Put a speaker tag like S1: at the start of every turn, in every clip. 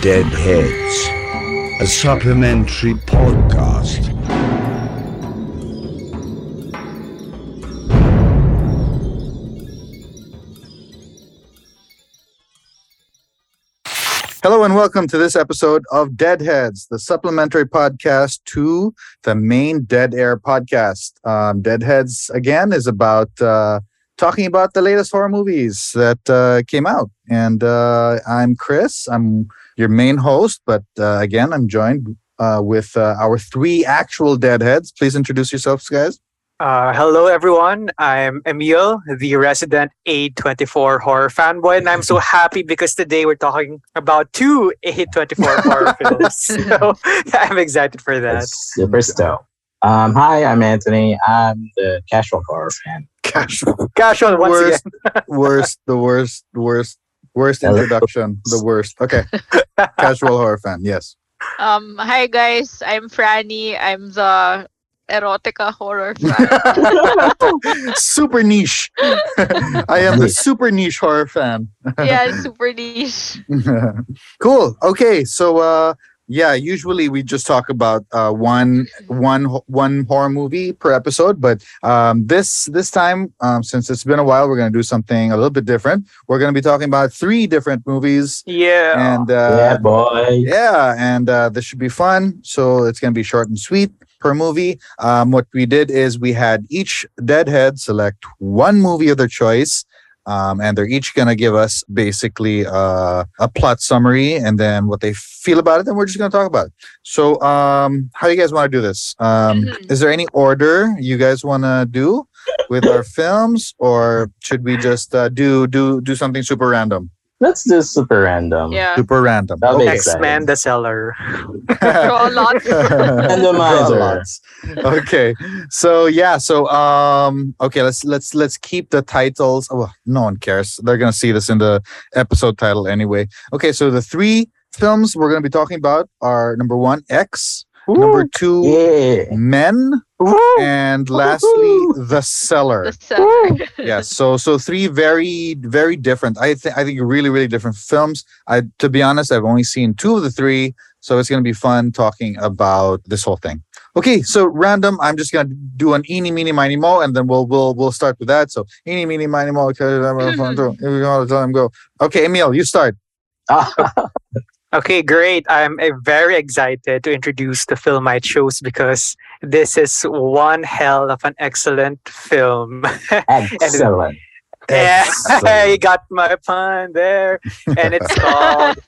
S1: Deadheads, a supplementary podcast.
S2: Hello and welcome to this episode of Deadheads, the supplementary podcast to the main Dead Air podcast. Um, Deadheads again is about uh, talking about the latest horror movies that uh, came out, and uh, I'm Chris. I'm your main host, but uh, again, I'm joined uh, with uh, our three actual Deadheads. Please introduce yourselves, guys.
S3: Uh, hello, everyone. I'm Emil, the resident A24 horror fanboy, and I'm so happy because today we're talking about two A24 horror films. So I'm excited for that.
S4: That's super stoked. Um, hi, I'm Anthony. I'm the casual horror fan.
S2: Casual,
S3: Casual once
S2: worst,
S3: again.
S2: worst, the worst, worst, worst introduction, the worst. Okay, casual horror fan. Yes.
S5: Um, hi guys, I'm Franny. I'm the erotica horror fan.
S2: super niche. I am the super niche horror fan.
S5: yeah, super niche.
S2: cool. Okay, so uh yeah, usually we just talk about uh one one ho- one horror movie per episode, but um this this time um since it's been a while we're going to do something a little bit different. We're going to be talking about three different movies
S3: Yeah.
S2: and
S4: yeah,
S2: uh
S4: boy.
S2: yeah, and uh, this should be fun. So it's going to be short and sweet per movie. Um, what we did is we had each deadhead select one movie of their choice. Um, and they're each going to give us basically uh, a plot summary and then what they feel about it. And we're just going to talk about it. So, um, how do you guys want to do this? Um,
S5: Mhm.
S2: Is there any order you guys want to do with our films, or should we just uh, do do do something super random?
S4: Let's do super random.
S5: Yeah.
S2: Super random.
S4: That'll be
S2: Okay.
S3: X Men the Cellar.
S5: Draw lots.
S4: Randomizer.
S2: Lots. okay so yeah so um okay let's let's let's keep the titles oh no one cares they're gonna see this in the episode title anyway okay so the three films we're gonna be talking about are number one x number two
S4: Yeah.
S2: men. And lastly the cellar.
S5: The cellar.
S2: yes so so three very very different. I think i think really really different films. I to be honest i've only seen two of the three so it's going to be fun talking about this whole thing. Okay so random i'm just going to do an eeny meeny miny mo and then we'll we'll we'll start with that. So eeny meeny miny mo okay here we go all the time go. Okay emil you start
S3: Okay, great. I'm uh, very excited to introduce the film I chose because this is one hell of an excellent film.
S4: Excellent.
S3: yeah, you got my pun there. And it's called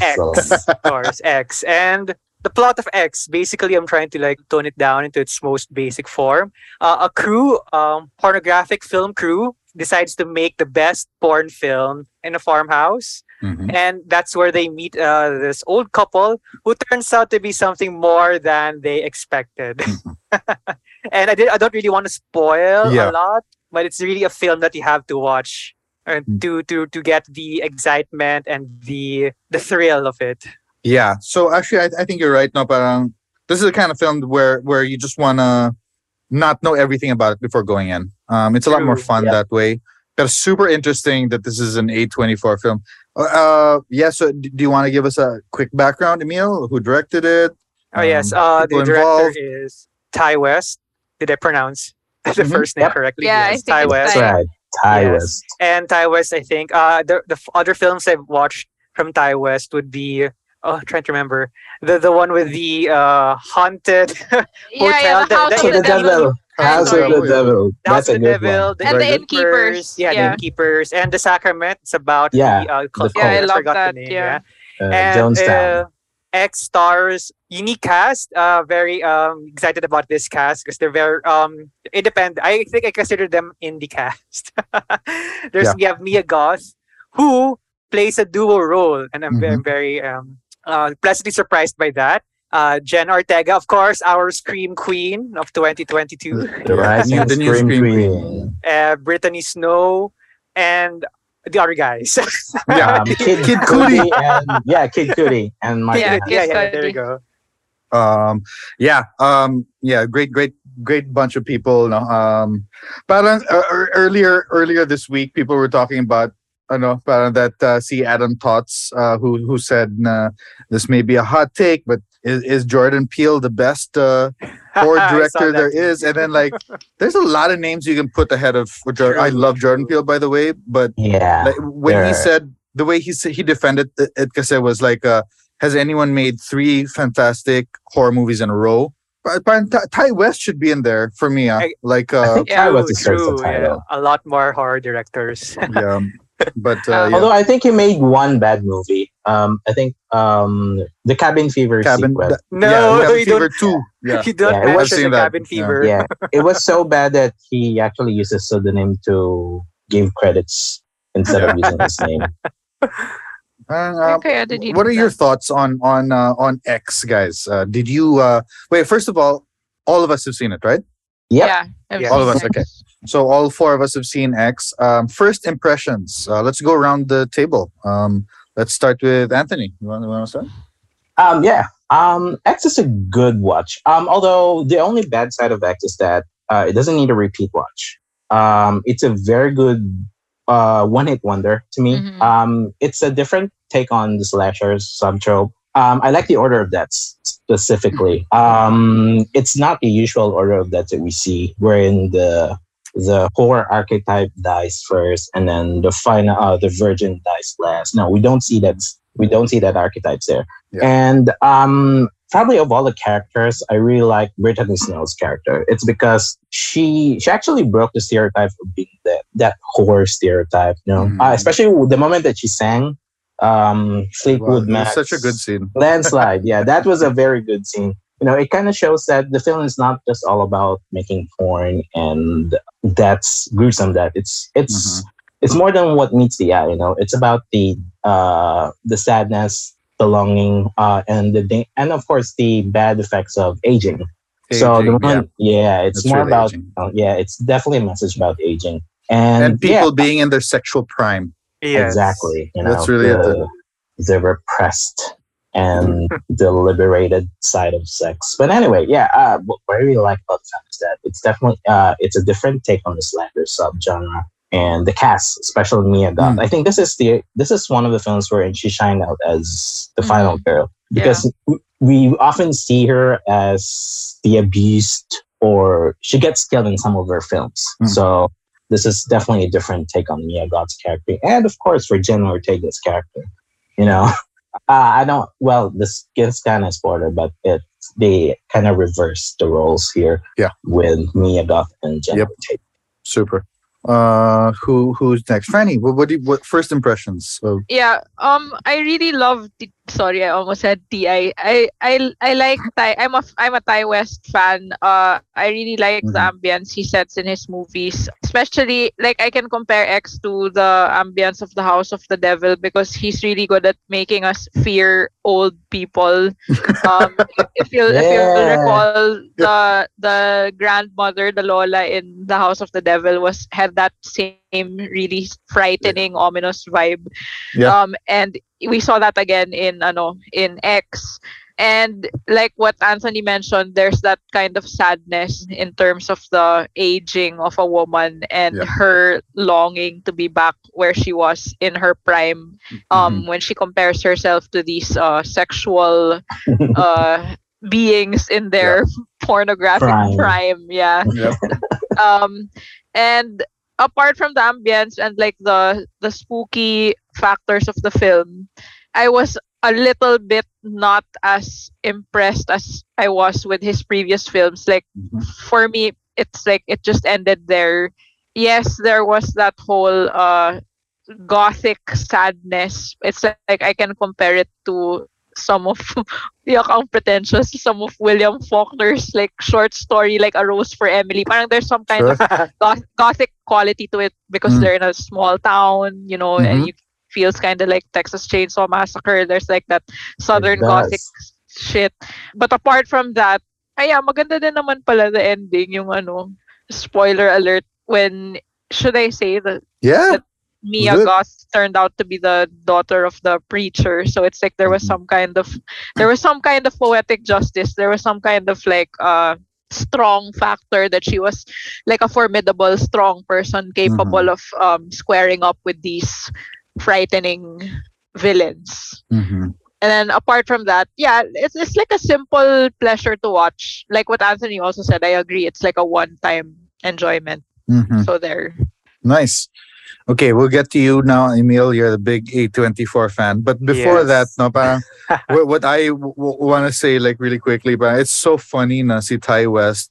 S3: X, of course, X. And the plot of X, basically, I'm trying to like tone it down into its most basic form. Uh, a crew, um, pornographic film crew, decides to make the best porn film in a farmhouse,
S2: Mhm.
S3: and that's where they meet uh, this old couple who turns out to be something more than they expected. and I did, I don't really want to spoil
S2: Yeah.
S3: a lot, but it's really a film that you have to watch. uh,
S2: Mm.
S3: To, to to get the excitement and the the thrill of it.
S2: Yeah. So actually, I, I think you're right. No, parang this is the kind of film where where you just wanna not know everything about it before going in. Um, it's a lot more fun
S4: yeah.
S2: that way. But super interesting that this is an A24 film. Uh, uh yeah. So do you want to give us a quick background, Emil? Who directed it?
S3: Oh yes,
S2: Um,
S3: uh, the director
S2: involved?
S3: is Ti West. Did I pronounce the
S2: Mhm.
S3: first name
S4: Yep.
S3: correctly?
S5: Yeah, I
S3: yes,
S5: think
S3: Ty
S5: it's
S3: West.
S5: Ty.
S4: right. Ty
S3: Yes.
S4: West.
S3: And Ti West, I think. Uh, the the f- other films I've watched from Ti West would be. Oh, trying to remember the the one with the uh haunted
S5: yeah, yeah,
S3: Hotel,
S5: the house
S3: the-
S5: of the
S4: the devil. House of the devil.
S3: House
S4: That's a
S3: of the
S4: good
S3: Devil, the,
S5: And the innkeepers,
S3: Yeah, the innkeepers, and the Sacrament. It's about
S4: Yeah,
S3: the uh, cult.
S4: the
S5: Yeah, I
S3: I
S5: love
S3: forgot
S5: that,
S3: name.
S5: yeah.
S3: Yeah.
S4: Uh,
S3: and
S4: Jonestown.
S3: uh, X stars unique cast. Uh, very um excited about this cast because they're very um independent. I think I consider them indie cast. There's
S2: Yeah.
S3: we have Mia Goth, who plays a dual role, and I'm very
S2: Mhm.
S3: very um uh pleasantly surprised by that. Uh, Jen Ortega, of course, our scream queen of 2022.
S4: The Rising
S2: the new
S4: Scream
S2: Scream
S4: Queen.
S3: uh, Brittany Snow, and the other guys.
S2: Yeah.
S4: Um, Kid,
S2: Kid
S4: Cudi.
S2: Cudi.
S4: and yeah, Kid Cudi and Mike.
S5: Yeah,
S3: yeah, yeah, there you go.
S2: Um, yeah, um, yeah, great, great, great bunch of people. No, um, parang uh, earlier earlier this week, people were talking about. Ano, parang that uh, see Adam Tots, uh, who who said na this may be a hot take, but is, is Jordan Peele the best uh, horror director
S3: that
S2: there
S3: too.
S2: is? And then like, there's a lot of names you can put ahead of. Jordan. I love Jordan. Peele, by the way, but
S4: Yeah.
S2: like, when he said the way he said he defended it, it because it was like, uh, has anyone made three fantastic horror movies in a row? Pa- parang Ty Ti West should be in there for me. Uh,
S3: I-
S2: like,
S4: I
S2: uh,
S4: think
S5: Yeah.
S4: Ty was
S3: True,
S4: the
S3: true, yeah. A lot more horror directors.
S2: yeah, but uh,
S5: Um,
S2: yeah.
S4: Although I think he made one bad movie. Um, I think um, the Cabin Fever
S2: Cabin,
S4: sequel.
S2: th-
S3: No,
S2: yeah, Cabin Fever
S3: don't-
S2: two. Yeah,
S3: you don't
S4: Yeah, it was-
S2: I've
S3: mention
S2: seen
S3: the
S2: that,
S3: cabin
S2: yeah.
S3: fever.
S4: yeah, it was so bad that he actually used a pseudonym to give credits instead of using his name.
S2: Uh,
S5: Okay,
S2: what are
S5: know
S2: your thoughts on on uh, on X, guys? Uh, did you uh, wait? First of all, all of us have seen it, right?
S4: Yep.
S5: Yeah.
S3: Yeah.
S2: All of us,
S5: that.
S2: okay. So all four of us have seen X. Um, first impressions. Uh, let's go around the table. Um, let's start with Anthony. You want, you want to start?
S4: Um, yeah. Um, X is a good watch. Um, although the only bad side of X is that uh, it doesn't need a repeat watch. Um, it's a very good uh, one-hit wonder to me.
S5: Mhm.
S4: Um, it's a different take on the slashers subtrope. Um, I like the order of deaths specifically. Um, it's not the usual order of deaths that we see, wherein the the horror archetype dies first, and then the final uh, the virgin dies last. No, we don't see that. We don't see that archetypes there.
S2: Yeah.
S4: And um, probably of all the characters, I really like Brittany Snow's character. It's because she she actually broke the stereotype of being that that horror stereotype. You know,
S2: Mhm.
S4: uh, especially the moment that she sang um,
S2: Wow,
S4: Fleetwood
S2: it
S4: Mac.
S2: such a good scene.
S4: landslide. Yeah, that was a very good scene. You know, it kind of shows that the film is not just all about making porn and that's gruesome. That it's it's
S2: Mm-hmm.
S4: it's more than what meets the eye. You know, it's about the uh the sadness, the longing, uh, and the da- and of course the bad effects of aging. so the
S2: Aging, yeah.
S4: yeah, it's
S2: That's
S4: more
S2: really
S4: about
S2: aging.
S4: uh, yeah, it's definitely a message about aging and,
S2: and
S4: yeah,
S2: people being in their sexual prime.
S3: Yes.
S4: Exactly. You know,
S2: That's really it,
S4: the, the repressed and the liberated side of sex. But anyway, yeah, uh, what I really like about the film is that it's definitely uh, it's a different take on the slasher subgenre. And the cast, especially Mia Goth.
S2: Mm.
S4: I think this is the this is one of the films where she shined out as the final girl because w- we often see her as the abused or she gets killed in some of her films.
S2: Mm.
S4: So this is definitely a different take on Mia Goth's character, and of course for Jenna Ortega's character. You know, uh, I don't. Well, the is kind of spoiler, but it they kind of reverse the roles here.
S2: Yeah.
S4: with Mia Goth and Jenna
S2: Yep.
S4: Ortega.
S2: Super. Uh, who who's next? Franny, what what, do you, what first impressions? Of,
S5: Yeah, um, I really love. The, sorry, I almost said Ti. I I I like Thai. I'm a I'm a Ti West fan. Uh, I really like the ambience he sets in his movies. Especially like I can compare X to the ambience of the House of the Devil because he's really good at making us fear old people. Um, if you if you recall, the the grandmother, the Lola in the House of the Devil was had that same really frightening, ominous vibe.
S2: Yeah.
S5: Um, and we saw that again in ano in X. And like what Anthony mentioned, there's that kind of sadness in terms of the aging of a woman and
S2: Yeah.
S5: her longing to be back where she was in her prime. Um,
S2: Mm-hmm.
S5: when she compares herself to these uh sexual uh beings in their pornographic
S4: Prime.
S5: prime. Yeah
S2: Yep.
S5: um and apart from the ambience and like the the spooky factors of the film i was a little bit not as impressed as i was with his previous films. Like
S2: Mhm.
S5: for me it's like it just ended there. Yes there was that whole uh gothic sadness. It's like, like i can compare it to some of yuck ang pretentious some of william faulkner's like short story like a rose for emily parang there's some kind
S2: Sure.
S5: of goth- gothic quality to it because
S2: Mm.
S5: they're in a small town you know
S2: Mhm.
S5: and you feels kind of like texas chainsaw massacre there's like that southern gothic shit but apart from that ay, yeah, maganda din naman pala the ending yung ano spoiler alert when should i say the
S2: Yeah.
S5: Mia. Goth turned out to be the daughter of the preacher. So it's like there was
S2: Mhm.
S5: some kind of there was some kind of poetic justice. There was some kind of like uh strong factor that she was like a formidable strong person capable of um, squaring up with these frightening villains
S2: Mhm.
S5: and then apart from that yeah it's, it's like a simple pleasure to watch like what anthony also said i agree it's like a one-time enjoyment
S2: Mhm.
S5: so there
S2: Nice. Okay, we'll get to you now, Emil. You're the big A24 fan. But before that, no, parang, what, what I w- want to say, like really quickly, but it's so funny na si Ti West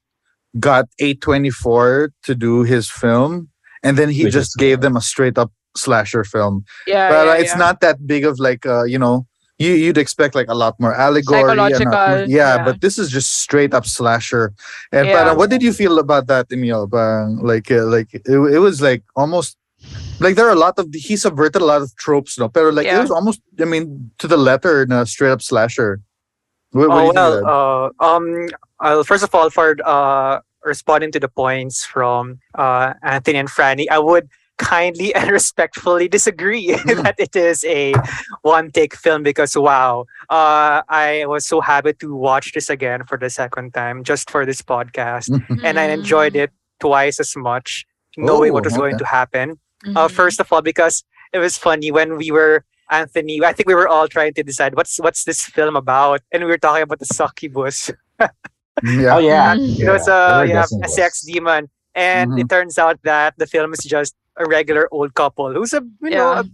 S2: got A24 to do his film, and then he
S4: Which
S2: just gave them a straight up slasher film.
S5: yeah,
S2: but
S5: yeah,
S2: uh, it's
S5: yeah.
S2: not that big of like, uh, you know, you, you'd expect like a lot more allegory. and a more-
S5: Psychological,
S2: yeah,
S5: yeah.
S2: but this is just straight up slasher. And
S5: Yeah.
S2: parang, what did you feel about that, Emil? Parang, like, uh, like it, it was like almost like there are a lot of he subverted a lot of tropes, no? Pero like it was almost, I mean, to the letter in a straight up slasher. What, what
S3: Oh
S2: you think of that?
S3: well, uh, um, I'll first of all for uh responding to the points from uh Anthony and Franny, I would kindly and respectfully disagree
S2: Mm.
S3: that it is a one take film because wow, uh, I was so happy to watch this again for the second time just for this podcast, and I enjoyed
S5: Mm,
S3: it twice as much, knowing what
S2: Oh,
S3: was going to happen. Uh,
S5: mhm.
S3: first of all, because it was funny when we were Anthony. I think we were all trying to decide what's what's this film about, and we were talking about the succubus.
S2: yeah.
S4: Oh yeah,
S5: Mhm.
S3: It was a yeah, a sex demon, and
S2: Mhm.
S3: it turns out that the film is just a regular old couple who's a you know a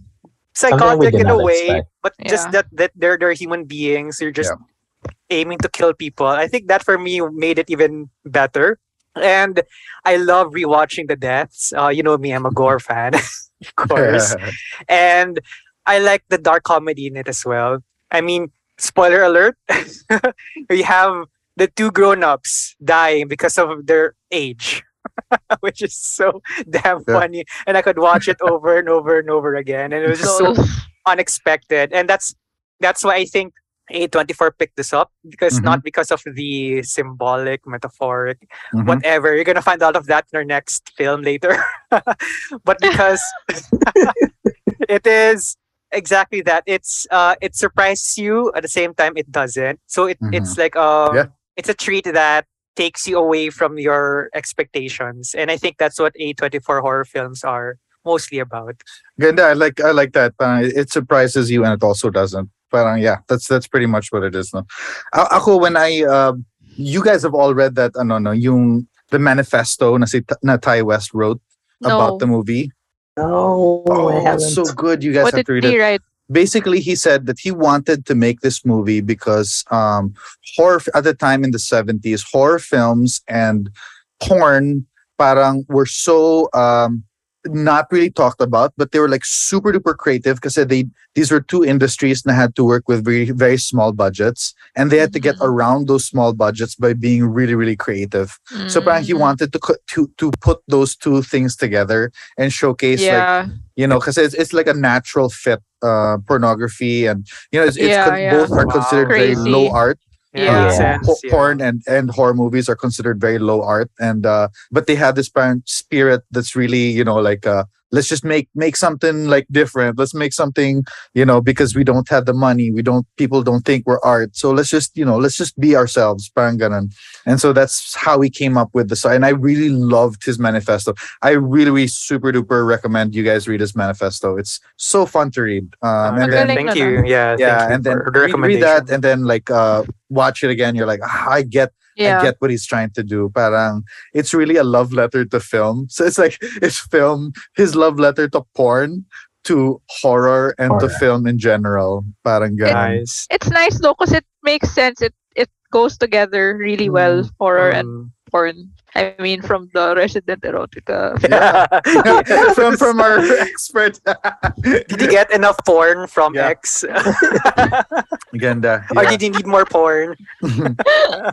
S3: psychotic in a way,
S4: expect.
S3: but just that that they're they're human beings. You're just aiming to kill people. I think that for me made it even better. And I love rewatching the deaths. Uh, you know me, I'm a gore fan, of course and I like the dark comedy in it as well. I mean, spoiler alert: we have the two grown-ups dying because of their age, which is so damn
S2: Yeah.
S3: funny. And I could watch it over and over and over again, and it was just so
S5: So-
S3: unexpected. And that's that's why I think A24 picked this up because
S2: Mhm.
S3: not because of the symbolic, metaphoric
S2: Mhm.
S3: whatever. You're gonna find out of that in our next film later. but because it is exactly that. It's uh it surprises you at the same time it doesn't. So it, it's like um
S2: Yeah.
S3: it's a treat that takes you away from your expectations. And I think that's what A24 horror films are mostly about.
S2: Ganda, I like I like that. Parang it surprises you and it also doesn't. Parang yeah, that's that's pretty much what it is. No, A- ako when I uh, you guys have all read that ano no yung the manifesto na si na Ti West wrote about the movie.
S4: no, I
S2: Oh,
S4: haven't.
S2: it's so good. You guys
S5: what
S2: have to read it.
S5: write?
S2: Basically, he said that he wanted to make this movie because um, horror at the time in the seventies, horror films and porn parang were so um, not really talked about, but they were like super duper creative because they these were two industries that had to work with very very small budgets, and they had to get
S5: Mhm.
S2: around those small budgets by being really really creative. So parang he wanted to to to put those two things together and showcase like you know because it's, it's like a natural fit uh pornography and you know it's, it's
S5: Yeah,
S2: con-
S5: yeah.
S2: both are
S3: Wow.
S2: considered very low art
S3: Yeah,
S5: Yeah.
S3: sense,
S2: po-
S3: yeah.
S2: porn and and horror movies are considered very low art and uh but they have this parent spirit that's really you know like uh let's just make make something like different. Let's make something you know because we don't have the money. We don't people don't think we're art. So let's just you know let's just be ourselves. Parang ganun. and so that's how we came up with this and i really loved his manifesto. I really, really super duper recommend you guys read his manifesto. It's so fun to read. Um and then
S3: thank you. Yeah,
S2: yeah
S3: thank you
S2: and then
S3: for
S2: read, read that and then like uh watch it again. You're like ah, i get
S5: yeah
S2: I get what he's trying to do. Parang it's really a love letter to film. So it's like it's film his love letter to porn, to horror, and to film in general. Parang ganun.
S3: nice.
S5: it's nice though because it makes sense it it goes together really well horror and
S3: Mm.
S5: porn i mean from the resident erotica
S2: Yeah. from from our expert.
S3: Did you get enough porn from
S2: Yeah.
S3: X?
S2: Ganda.
S3: or did you need more porn?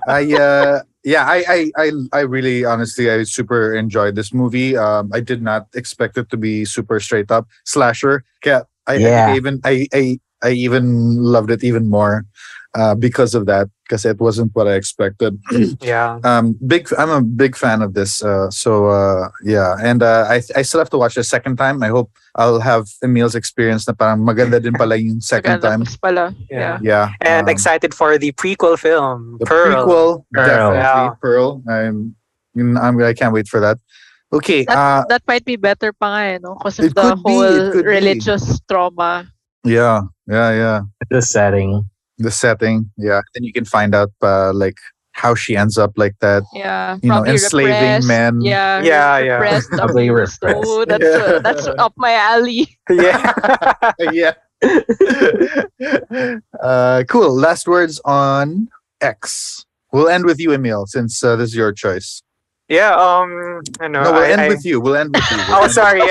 S2: I uh yeah, I, I I I really honestly I super enjoyed this movie. Um I did not expect it to be super straight up slasher. Kaya I, I
S4: Yeah.
S2: I even I, I I even loved it even more. Uh, because of that, because it wasn't what I expected.
S3: Yeah.
S2: um, big. I'm a big fan of this. Uh, so uh, yeah, and uh, I I still have to watch the second time. I hope I'll have Emil's experience na parang maganda din pala yung second time.
S5: mas pala.
S3: Yeah.
S5: Yeah.
S2: Yeah,
S3: And
S2: um,
S3: excited for the prequel film,
S2: the
S3: Pearl.
S2: prequel,
S4: Pearl.
S2: definitely
S3: Yeah.
S2: Pearl. I'm, I'm I can't wait for that. Okay,
S5: That,
S2: uh,
S5: that might be better pa nga eh, no? Because of the
S2: could be, it
S5: whole
S2: could be.
S5: religious trauma.
S2: yeah, yeah, yeah.
S4: The setting.
S2: The setting, yeah. Then you can find out uh, like how she ends up like that.
S5: Yeah.
S2: You know, enslaving
S5: repressed.
S2: men.
S5: Yeah.
S3: Yeah, yeah.
S5: Repressed.
S4: Probably repressed.
S5: Oh, that's,
S2: Yeah.
S5: uh, that's up my alley.
S3: yeah.
S2: yeah. uh, cool. Last words on X. We'll end with you, Emil, since uh, this is your choice.
S3: yeah. Um. I know.
S2: No, we'll
S3: I,
S2: end
S3: I-
S2: with you. We'll end with you. We'll
S3: Oh,
S2: end-
S3: sorry.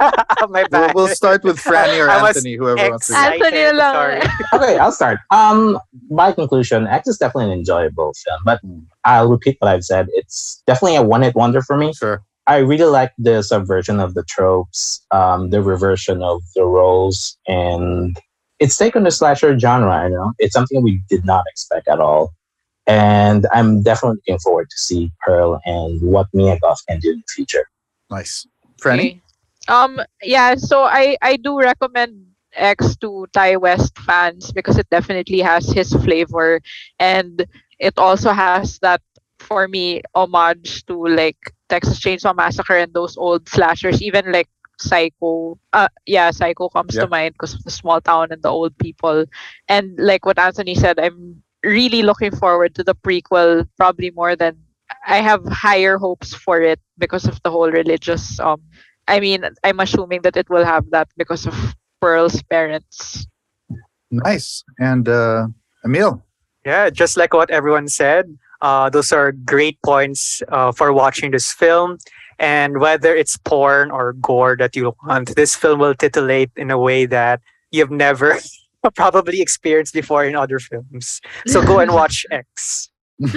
S3: My
S2: We'll, we'll start with Franny or
S3: I
S2: Anthony, whoever wants to. go.
S3: excited.
S5: Anthony lang.
S3: Sorry.
S4: Okay, I'll start. Um, by conclusion, X is definitely an enjoyable film, but I'll repeat what I've said. It's definitely a one-hit wonder for me.
S2: Sure.
S4: I really like the subversion of the tropes, um, the reversion of the roles, and it's taken the slasher genre. You know, it's something we did not expect at all, and I'm definitely looking forward to see Pearl and what Mia Goth can do in the future.
S2: Nice. Franny?
S5: Um yeah, so I I do recommend X to Ti West fans because it definitely has his flavor and it also has that for me homage to like Texas Chainsaw Massacre and those old slashers even like Psycho uh yeah Psycho comes
S2: Yeah.
S5: to mind because of the small town and the old people and like what Anthony said I'm really looking forward to the prequel probably more than I have higher hopes for it because of the whole religious um I mean I'm assuming that it will have that because of Pearl's parents.
S2: Nice. And uh, Emil?
S3: Yeah, just like what everyone said, uh, those are great points uh, for watching this film. And whether it's porn or gore that you want, this film will titillate in a way that you've never probably experienced before in other films. So go and watch X.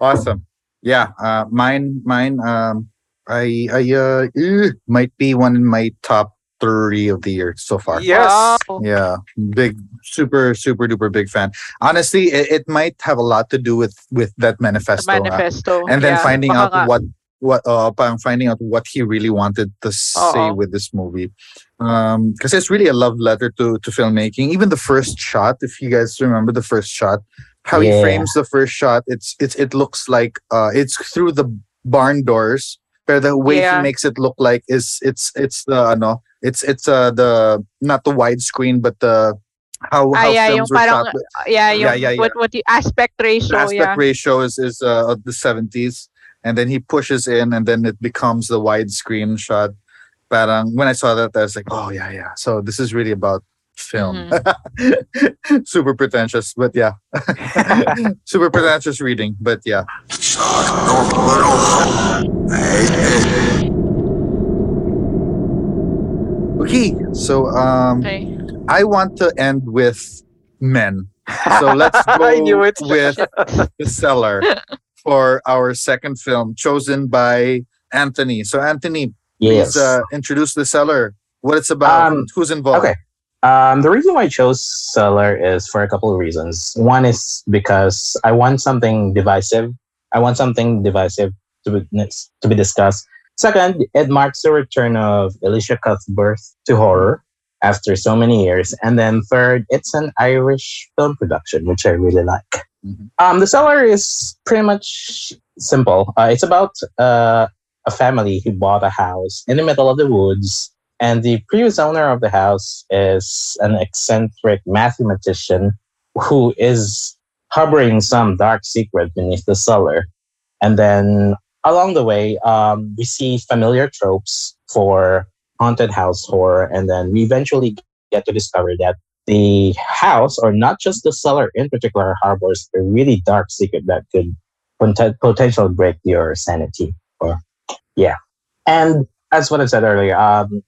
S2: awesome. Yeah, uh, mine, mine. Um, I, I uh, eh, might be one in my top three of the year so far.
S3: Yes.
S5: Wow.
S2: Yeah, big, super, super duper big fan. Honestly, it, it might have a lot to do with with that
S5: The
S2: manifesto, uh,
S5: manifesto.
S2: and then
S5: yeah.
S2: finding
S5: Baka
S2: out
S5: nga.
S2: what what uh parang finding out what he really wanted to say
S5: Oo.
S2: with this movie. Um, because it's really a love letter to to filmmaking. Even the first shot, if you guys remember the first shot, how he frames the first shot, it's it's it looks like uh it's through the barn doors. But the way
S5: Yeah.
S2: he makes it look like is it's it's the no it's it's uh the not the widescreen but the how
S5: Ah,
S2: how
S5: yeah,
S2: films
S5: yung
S2: were
S5: parang,
S2: shot with-
S5: yeah, yung,
S2: Yeah, yeah, yeah.
S5: What, what the aspect ratio,
S2: the aspect
S5: yeah.
S2: ratio is, is uh, of the 70s and then he pushes in and then it becomes the widescreen shot parang when i saw that i was like oh yeah yeah so this is really about film
S5: Mm-hmm.
S2: super pretentious but yeah super pretentious reading but yeah okay so um
S5: Okay.
S2: i want to end with men so let's go
S3: I knew it.
S2: with the cellar for our second film chosen by Anthony. So Anthony,
S4: Yes.
S2: please uh, introduce the cellar, what it's about,
S4: Um,
S2: who's involved.
S4: okay. Um, the reason why I chose Cellar is for a couple of reasons. One is because I want something divisive. I want something divisive to be, to be discussed. Second, it marks the return of Elisha Cuthbert to horror after so many years. And then third, it's an Irish film production, which I really like.
S2: Mhm.
S4: Um, the Cellar is pretty much simple. Uh, it's about uh, a family who bought a house in the middle of the woods and the previous owner of the house is an eccentric mathematician who is harboring some dark secret beneath the cellar. And then along the way, um, we see familiar tropes for haunted house horror. And then we eventually get to discover that the house, or not just the cellar in particular, harbors a really dark secret that could poten- potentially break your sanity. Or, yeah. And as what I said earlier, um,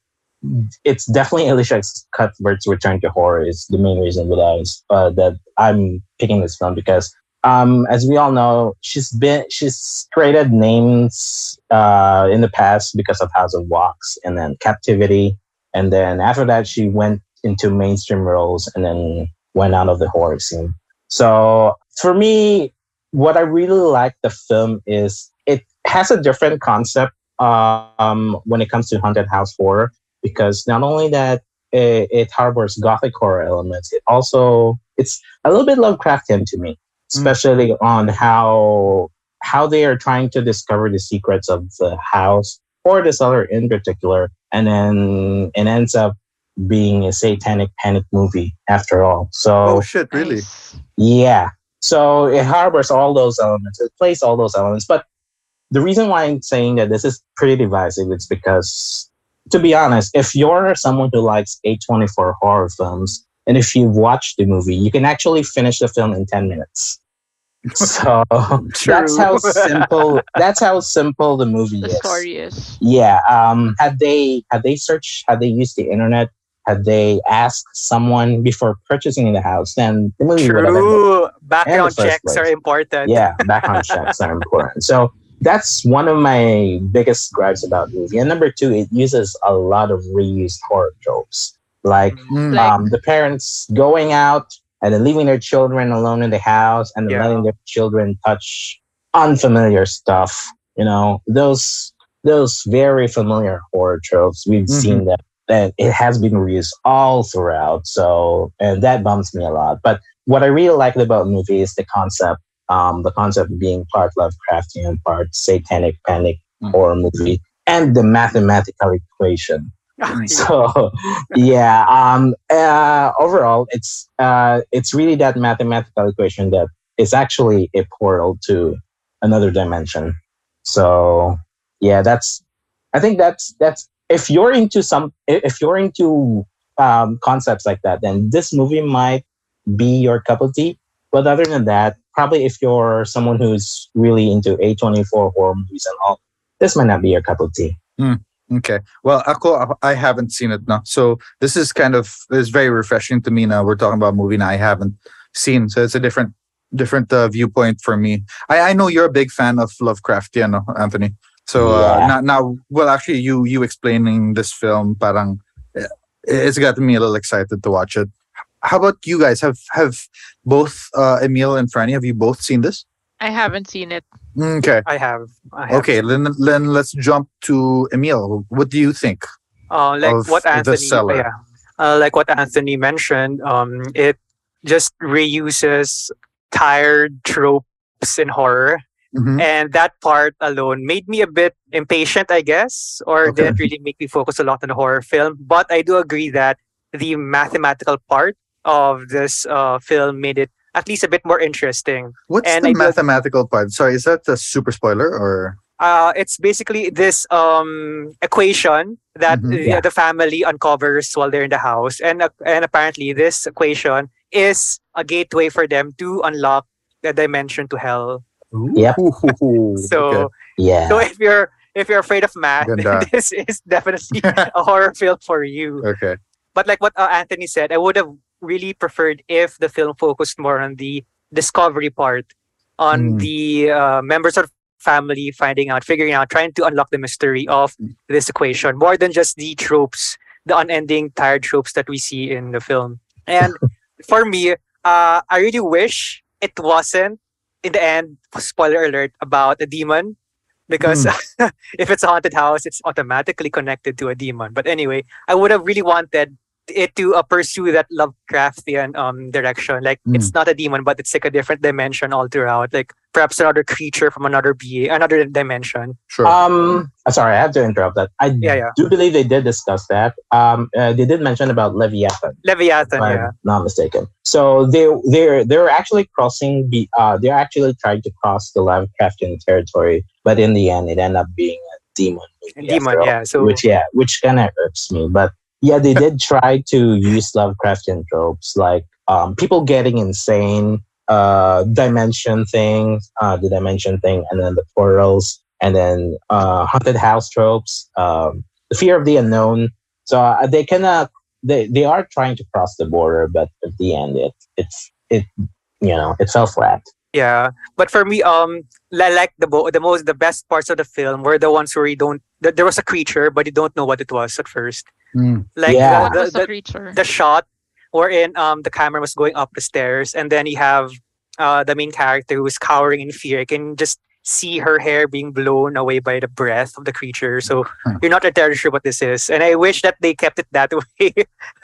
S4: it's definitely Elisha Cuthbert's return to horror is the main reason that I uh, that I'm picking this film because, um, as we all know, she's been she's created names uh, in the past because of House of Wax and then Captivity, and then after that she went into mainstream roles and then went out of the horror scene. So for me, what I really like the film is it has a different concept um, when it comes to haunted house horror because not only that it, it harbors gothic horror elements, it also it's a little bit Lovecraftian to me, Mm. especially on how how they are trying to discover the secrets of the house or the cellar in particular, and then it ends up being a satanic panic movie after all. So
S2: Oh, oh shit! Really?
S4: Yeah. So it harbors all those elements. It plays all those elements. But the reason why I'm saying that this is pretty divisive is because, to be honest, if you're someone who likes A24 horror films, and if you've watched the movie, you can actually finish the film in 10 minutes. So that's how simple that's how simple the movie
S5: The
S4: is.
S5: story is.
S4: Yeah. Um, had they had they searched, had they used the internet, had they asked someone before purchasing the house, then the movie would have ended
S3: True. Background
S4: first
S3: checks are important.
S4: yeah, background checks are important. So that's one of my biggest gripes about the movie. And number two, it uses a lot of reused horror tropes, like
S2: Mm.
S5: Like-
S4: um, the parents going out and then leaving their children alone in the house and
S3: Yeah.
S4: letting their children touch unfamiliar stuff. You know, those those very familiar horror tropes. We've
S2: Mhm.
S4: seen that and it has been reused all throughout. So and that bums me a lot. But what I really liked about the movie is the concept. Um, the concept being part Lovecraftian, part satanic panic
S2: Mhm.
S4: horror movie, and the mathematical equation
S3: Yeah.
S4: so yeah um uh overall it's uh it's really that mathematical equation that is actually a portal to another dimension. So yeah that's i think that's that's if you're into some if you're into um concepts like that then this movie might be your cup of tea. But other than that probably if you're someone who's really into a24 horror movies and all this might not be your cup of tea
S2: Okay. Well, ako, I haven't seen it now. So this is kind of it's very refreshing to me now. We're talking about a movie now I haven't seen. So it's a different different uh, viewpoint for me. I, I know you're a big fan of Lovecraftian, no, Anthony. So uh, now, now, well, actually, you you explaining this film, parang eh, it's gotten me a little excited to watch it. How about you guys? Have have both uh, Emil and Franny? Have you both seen this?
S5: I haven't seen it.
S2: Okay.
S3: I have. I have.
S2: Okay. Then then let's jump to Emil. What do you think?
S3: Uh, like
S2: of
S3: what
S2: the
S3: Anthony,
S2: cellar.
S3: yeah, uh, like what Anthony mentioned, um, it just reuses tired tropes in horror,
S2: Mhm.
S3: and that part alone made me a bit impatient, I guess, or
S2: Okay.
S3: didn't really make me focus a lot on the horror film. But I do agree that the mathematical part of this uh, film made it at least a bit more interesting.
S2: What's
S3: And
S2: the
S3: I do-
S2: mathematical part? Sorry, is that a super spoiler or?
S3: uh, it's basically this um, equation that
S2: Mhm.
S3: the,
S4: Yeah.
S3: the family uncovers while they're in the house, and uh, and apparently this equation is a gateway for them to unlock the dimension to hell.
S4: Yeah.
S3: So
S2: okay.
S4: yeah
S3: so if you're if you're afraid of math, this is definitely a horror film for you.
S2: okay.
S3: But like what uh, Anthony said, I would have really preferred if the film focused more on the discovery part, on
S2: Mm.
S3: the uh, members of family finding out, figuring out, trying to unlock the mystery of this equation, more than just the tropes, the unending tired tropes that we see in the film. And for me, uh, I really wish it wasn't, in the end, spoiler alert, about a demon. Because if it's a haunted house, it's automatically connected to a demon. But anyway, I would have really wanted it to uh, pursue that Lovecraftian um direction. Like it's not a demon, but it's like a different dimension all throughout. Like perhaps another creature from another being, another dimension.
S2: Sure.
S4: Um, uh, sorry, I have to interrupt that. I
S3: Yeah, yeah.
S4: do believe they did discuss that. Um, uh, they did mention about Leviathan,
S3: Leviathan,
S4: if
S3: yeah.
S4: I'm not mistaken. So they they're they're actually crossing the uh they're actually trying to cross the Lovecraftian territory, but in the end, it ended up being a demon.
S3: Demon,
S4: after all,
S3: yeah. So
S4: which yeah, which kind of irks me. But yeah, they did try to use Lovecraftian tropes like um, people getting insane, uh, dimension thing, uh, the dimension thing, and then the portals, and then uh, haunted house tropes, um, the fear of the unknown. So uh, they of they they are trying to cross the border, but at the end, it it's it you know it fell flat.
S3: Yeah, but for me, um, li- like the bo- the most the best parts of the film were the ones where you don't. There was a creature, but you don't know what it was at first.
S2: Mm.
S3: Like
S2: Yeah.
S3: The, the,
S5: the
S3: the,
S5: creature?
S3: the shot wherein um the camera was going up the stairs, and then you have uh the main character who's cowering in fear. You can just see her hair being blown away by the breath of the creature. So
S2: Hmm.
S3: you're not entirely sure what this is, and I wish that they kept it that way.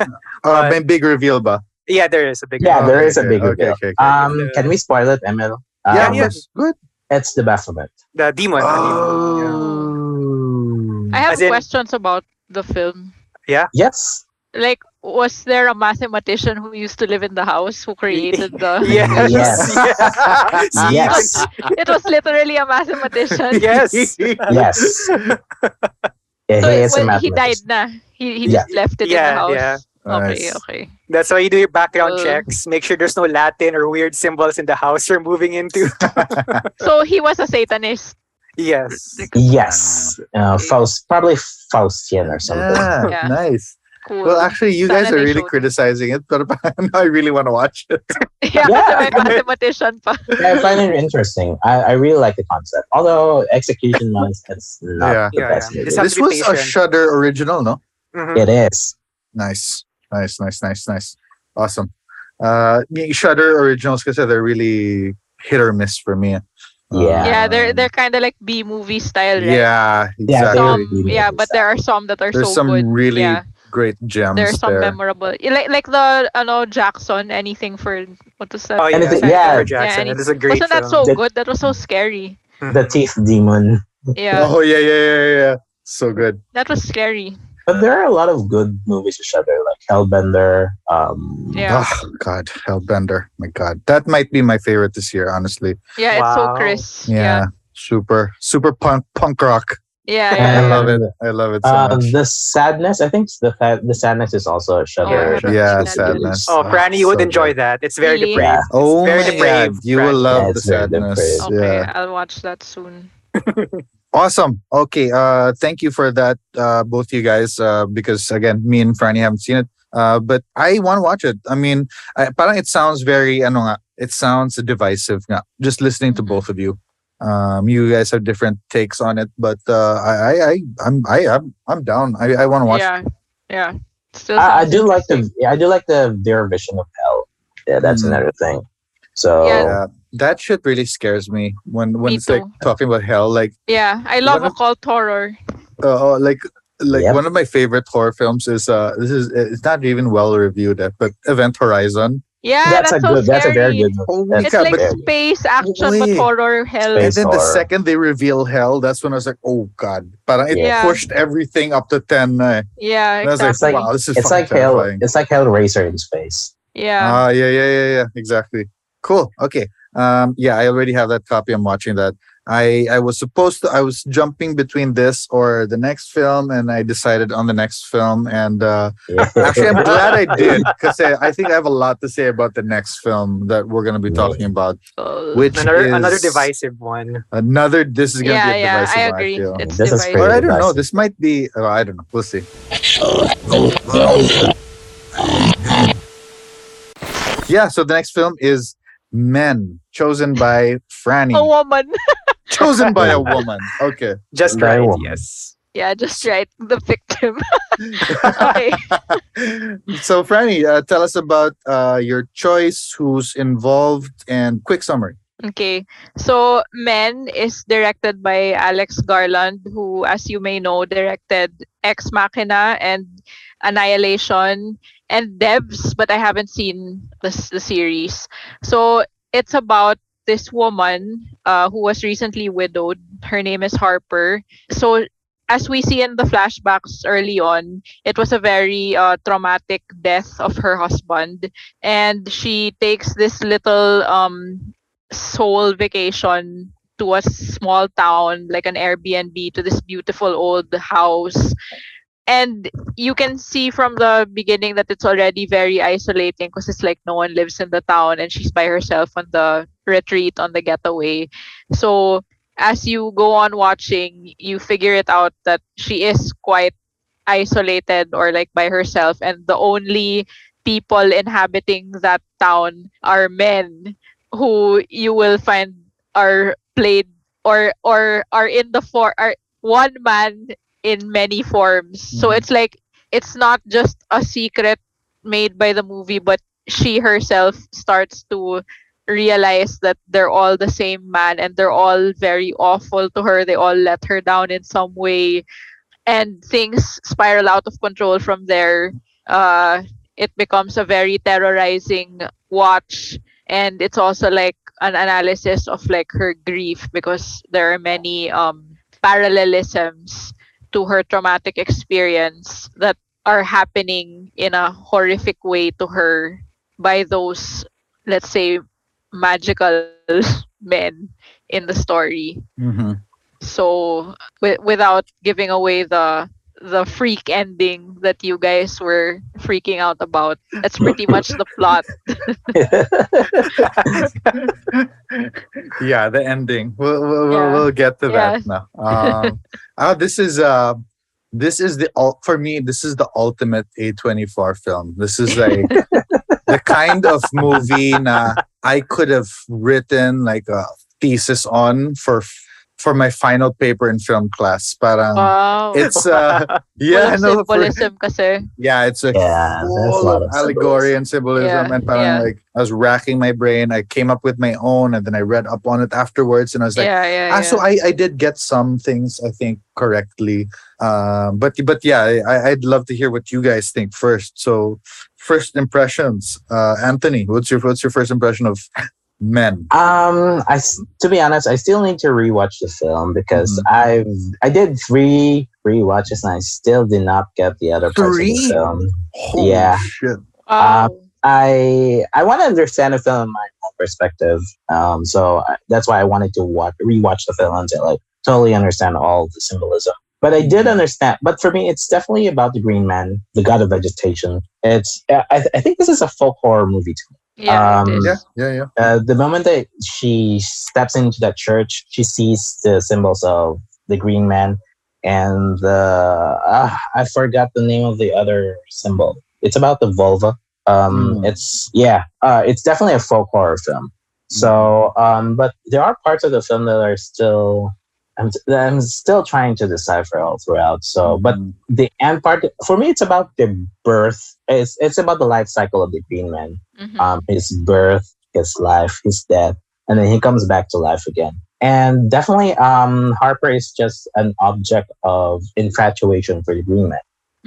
S2: Uh,
S3: But-
S2: may big reveal ba?
S3: yeah, there is a big.
S4: Yeah,
S2: Oh,
S4: there a big
S2: okay,
S4: reveal.
S2: okay, okay.
S4: Um,
S3: Yeah.
S4: can we spoil it, Emil?
S2: yeah,
S4: Um,
S2: yes, good.
S4: It's the Baphomet.
S3: the demon. the demon, yeah.
S2: Oh.
S5: I have
S3: in-
S5: questions about the film.
S4: Yes.
S5: Like, was there a mathematician who used to live in the house who created the?
S3: Yes.
S4: Yes.
S3: yes.
S4: Yes.
S5: it was literally a mathematician.
S3: yes.
S4: Yes. Yeah,
S5: So
S4: he
S5: it-
S4: is a
S5: when he died
S4: mathematician.
S5: na. He, he
S4: Yeah.
S5: just left it in the house.
S3: yeah.
S5: Okay,
S2: Nice.
S5: okay.
S3: That's why you do your background
S5: Uh.
S3: checks. Make sure there's no Latin or weird symbols in the house you're moving into.
S5: So he was a Satanist.
S3: Yes.
S4: Yes. Uh, Faust, probably Faustian or something.
S2: Yeah,
S5: Yeah.
S2: nice.
S5: Cool.
S2: Well, actually, you guys
S5: Sana
S2: are
S5: they
S2: really
S5: showed.
S2: criticizing it, but I really want to watch it.
S5: yeah,
S4: Yeah.
S5: kasi may mathematician pa.
S4: I find it interesting. I, I really like the concept. Although execution wise, it's not
S2: Yeah.
S4: the
S3: Yeah,
S4: best.
S3: yeah.
S4: movie.
S3: Just have
S2: This
S3: to be
S2: was a
S3: patient.
S2: Shudder original, no?
S3: Mhm.
S4: It is.
S2: Nice, nice, nice, nice, nice. Awesome. Uh, y- Shudder originals, because they're really hit or miss for me.
S4: Yeah.
S5: Yeah, they're
S2: Um,
S5: they're kind of like B movie style, right?
S2: Yeah,
S4: Yeah,
S2: exactly.
S5: Some, yeah, but there are some that are
S2: There's
S5: so
S2: some
S5: good.
S2: really
S5: yeah,
S2: great gems
S5: there are some
S2: there.
S5: memorable. Like like the ano Jackson, anything for what was that?
S3: Oh yeah,
S4: Anything-
S3: Samuel
S4: yeah.
S3: Jackson.
S5: Yeah,
S3: That is a great
S5: Wasn't that
S3: film.
S5: so
S4: The-
S5: good? That was so scary.
S4: The teeth demon.
S5: Yeah,
S2: Oh yeah, yeah, yeah, yeah, yeah. So good.
S5: that was scary.
S4: But there are a lot of good movies to Shudder, like Hellbender. Um,
S5: Yeah.
S2: Oh God, Hellbender. My God, that might be my favorite this year. Honestly.
S5: Yeah, it's so
S3: Wow.
S5: crisp.
S2: Yeah.
S5: Yeah,
S2: Super, super punk, punk rock.
S5: yeah, yeah.
S2: I love it. I love it so
S4: Um,
S2: much.
S4: the sadness, I think the fa- the sadness is also a Shudder.
S5: Oh,
S2: Yeah,
S5: Sadness.
S2: sadness.
S3: Oh, Franny, you would
S2: so
S3: enjoy
S2: good.
S3: that. It's very
S5: Really?
S3: depraved.
S4: Yeah.
S2: Oh
S3: very
S2: my
S3: depraved,
S2: God, you will love
S4: Yeah,
S2: the sadness.
S5: Okay,
S2: Yeah.
S5: I'll watch that soon.
S2: Awesome. Okay. Uh, thank you for that, uh, both you guys. Uh, because again, me and Franny haven't seen it. Uh, but I want to watch it. I mean, I, parang it sounds very, ano nga, it sounds divisive nga. Just listening to both of you. Um, you guys have different takes on it, but uh, I, I, I, I'm, I, I'm, I'm down. I, I want to watch.
S5: Yeah, yeah. Still
S4: I, I do like the yeah, I do like the their vision of hell. Yeah, that's
S2: Mm.
S4: another thing. So
S5: Yeah.
S2: Yeah, that shit really scares me when when
S5: Me
S2: it's like talking about hell. Like,
S5: Yeah, I love
S2: One of-
S5: occult horror.
S2: uh, uh, like, like
S4: Yep.
S2: one of my favorite horror films is uh, this is it's not even well reviewed, uh, but Event Horizon.
S5: Yeah,
S4: that's,
S5: that's,
S4: a
S5: so
S4: good. That's a very good movie.
S2: Holy
S5: It's
S2: God,
S5: like
S2: but-
S5: space action, but
S2: Wait.
S5: horror hell.
S2: And
S4: Space
S2: then the second they reveal hell, that's when I was like, oh god. But it
S5: Yeah.
S2: pushed everything up to ten. Uh,
S5: Yeah,
S2: and I was like,
S5: exactly.
S2: wow, this is
S4: it's like
S2: fucking
S4: hell.
S2: terrifying.
S4: It's like Hellraiser in space.
S5: yeah.
S2: Ah, yeah, yeah, yeah, yeah. Exactly. Cool. Okay. Um, yeah, I already have that copy. I'm watching that. I I was supposed to. I was jumping between this or the next film, and I decided on the next film. And uh, actually, I'm glad I did because I, I think I have a lot to say about the next film that we're going to be talking about.
S5: Uh,
S2: Which
S3: Another
S2: is
S3: another divisive one.
S2: Another. This is going to
S5: yeah,
S2: be a
S5: yeah,
S2: divisive
S5: I
S2: one,
S5: agree.
S2: feel.
S5: It's
S4: This
S5: divisive.
S2: Or
S4: pretty
S2: I don't know. This might be. Oh, I don't know. We'll see. Yeah. So the next film is Men, chosen by Franny.
S5: A woman.
S2: chosen by a woman. Okay.
S3: Just
S4: Very
S3: right.
S4: woman.
S3: Yes.
S5: yeah, just right. The victim. okay.
S2: so Franny, uh, tell us about uh, your choice, who's involved, and quick summary.
S5: Okay. So Men is directed by Alex Garland, who, as you may know, directed Ex Machina and Annihilation and Devs, but I haven't seen the, the series. So it's about this woman uh, who was recently widowed. Her name is Harper. So as we see in the flashbacks early on, it was a very uh, traumatic death of her husband, and she takes this little um, soul vacation to a small town, like an Airbnb, to this beautiful old house. And you can see from the beginning that it's already very isolating because it's like no one lives in the town and she's by herself on the retreat, on the getaway. So as you go on watching, you figure it out that she is quite isolated or like by herself, and the only people inhabiting that town are men who you will find are played or or are in the for are one man in many forms. So
S2: Mhm.
S5: it's like it's not just a secret made by the movie, but she herself starts to realize that they're all the same man and they're all very awful to her. They all let her down in some way. And things spiral out of control from there. Uh, it becomes a very terrorizing watch. And it's also like an analysis of like her grief because there are many um, parallelisms to her traumatic experience that are happening in a horrific way to her by those let's say magical men in the story
S2: Mhm.
S5: so wi- without giving away the the freak ending that you guys were freaking out about that's pretty much the plot
S2: yeah, the ending. We'll we'll,
S5: Yeah.
S2: we'll get to
S5: Yeah.
S2: that now. Um, uh, this is uh, this is the for me. This is the ultimate A twenty four film. This is like the kind of movie na I could have written like a thesis on for for my final paper in film class. Parang
S5: wow
S2: it's uh yeah, no,
S5: of
S2: for-
S5: kasi
S2: yeah, it's like
S4: Yeah, there's a
S2: full
S4: lot
S2: of
S4: of
S2: allegory and symbolism,
S5: Yeah,
S2: and parang
S5: yeah.
S2: like I was racking my brain. I came up with my own, and then I read up on it afterwards, and I was like,
S5: yeah yeah,
S2: ah,
S5: yeah.
S2: so I, I did get some things I think correctly. Um, but but yeah, I, I'd love to hear what you guys think first. So first impressions, uh, Anthony, what's your what's your first impression of men?
S4: Um, I to be honest, I still need to rewatch the film because
S2: Mhm.
S4: I've I did three rewatches and I still did not get the other parts of
S2: Three?
S4: the film.
S2: Holy
S4: Yeah.
S2: shit.
S5: Wow.
S4: I I want to understand the film in my own perspective. Um, so I, that's why I wanted to watch rewatch the film until I totally understand all the symbolism. But I did understand. But for me, it's definitely about the Green Man, the god of vegetation. It's I, I think this is a folk horror movie to me.
S5: Yeah
S4: um.
S2: Yeah, yeah, yeah.
S4: Uh, the moment that she steps into that church, she sees the symbols of the Green Man and the ah, I forgot the name of the other symbol. It's about the vulva. Um,
S2: Hmm.
S4: It's yeah, uh, it's definitely a folk horror film. So, um, but there are parts of the film that are still. I'm, I'm still trying to decipher all throughout. So, but
S2: Mhm.
S4: the end part for me, it's about the birth. It's it's about the life cycle of the Green Man
S5: Mhm.
S4: um, his birth, his life, his death, and then he comes back to life again. And definitely, um, Harper is just an object of infatuation for the Green Man.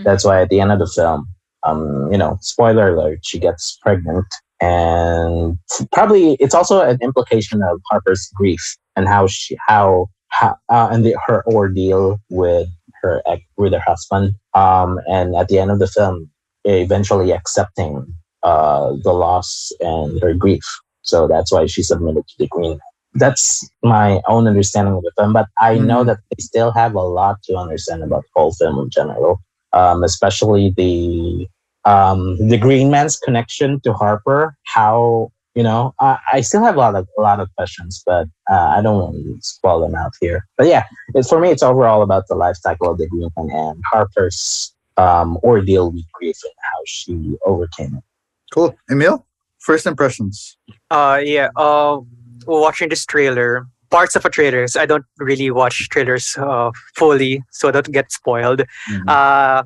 S4: That's why at the end of the film, um, you know, spoiler alert, she gets pregnant, and probably it's also an implication of Harper's grief and how she how how uh, and the, her ordeal with her ex with her husband. Um, and at the end of the film, eventually accepting uh, the loss and her grief. So that's why she submitted to the Green. That's my own understanding of the film, but I know
S2: Mhm.
S4: that they still have a lot to understand about the whole film in general, um, especially the um, the Green Man's connection to Harper. How you know? I I still have a lot of a lot of questions, but uh, I don't want to spoil them out here. But yeah, it's, for me, it's overall about the life cycle of the Green and Harper's um, ordeal with grief and how she overcame it.
S2: Cool. Emil, first impressions.
S3: Uh, yeah. Uh, watching this trailer, parts of a trailers. I don't really watch trailers uh, fully, so I don't get spoiled.
S2: Mhm.
S3: Uh,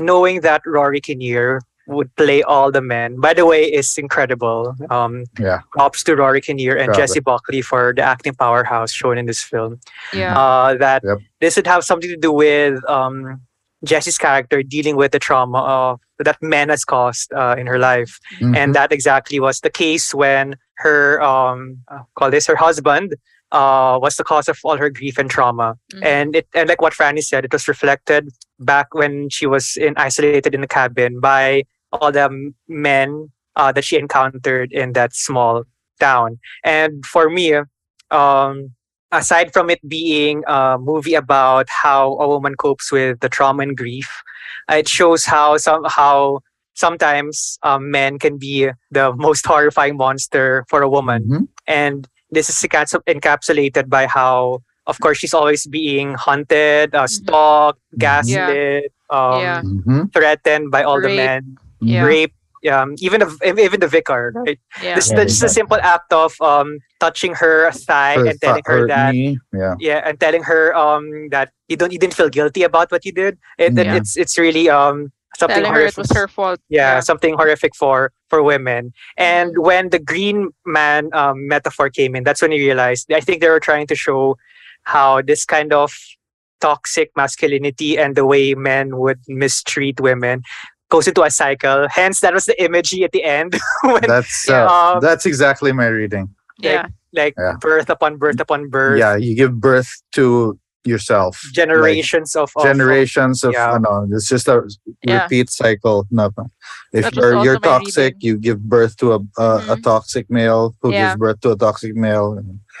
S3: knowing that Rory Kinnear would play all the men, by the way, is incredible. Um,
S2: Yeah.
S3: props to Rory Kinnear and
S2: Proud.
S3: Jessie Buckley for the acting powerhouse shown in this film.
S5: yeah
S3: Uh, that
S2: Yep.
S3: this would have something to do with um, Jessie's character dealing with the trauma of that men has caused uh, in her life
S2: Mhm.
S3: and that exactly was the case when her um uh, call this her husband uh was the cause of all her grief and trauma
S5: Mhm.
S3: and it and like what Franny said it was reflected back when she was in isolated in the cabin by all the men uh, that she encountered in that small town. And for me um aside from it being a movie about how a woman copes with the trauma and grief it shows how some how sometimes um, men can be the most horrifying monster for a woman.
S2: Mhm.
S3: and this is encapsulated by how of course she's always being hunted uh, stalked gaslit um,
S5: Yeah.
S2: Mhm.
S3: threatened by all the men
S5: Yeah.
S3: rape um, even the, even the vicar right
S5: yeah
S3: this
S4: Yeah,
S3: that's just a simple act of um, touching her thigh
S2: Her
S3: and telling
S2: th-
S3: her that
S2: knee, Yeah.
S3: yeah and telling her um that you don't you didn't feel guilty about what you did it, it-
S5: Yeah.
S3: it's it's really um something
S5: Telling her it
S3: horrific.
S5: was her fault.
S3: yeah, something horrific for for women. And when the green man um, metaphor came in, that's when he realized. I think they were trying to show how this kind of toxic masculinity and the way men would mistreat women goes into a cycle. Hence, that was the imagery at the end when
S2: That's
S5: Yeah.
S2: uh,
S3: Um,
S2: that's exactly my reading.
S5: Yeah.
S3: like
S2: Yeah.
S3: birth upon birth upon birth,
S2: Yeah, you give birth to yourself. Like,
S3: generations of, of
S2: generations of,
S3: yeah.
S2: no, it's just a
S5: Yeah.
S2: repeat cycle. No, if you're you're toxic,
S5: reading.
S2: you give birth to a a, a toxic male who
S5: Yeah.
S2: gives birth to a toxic male.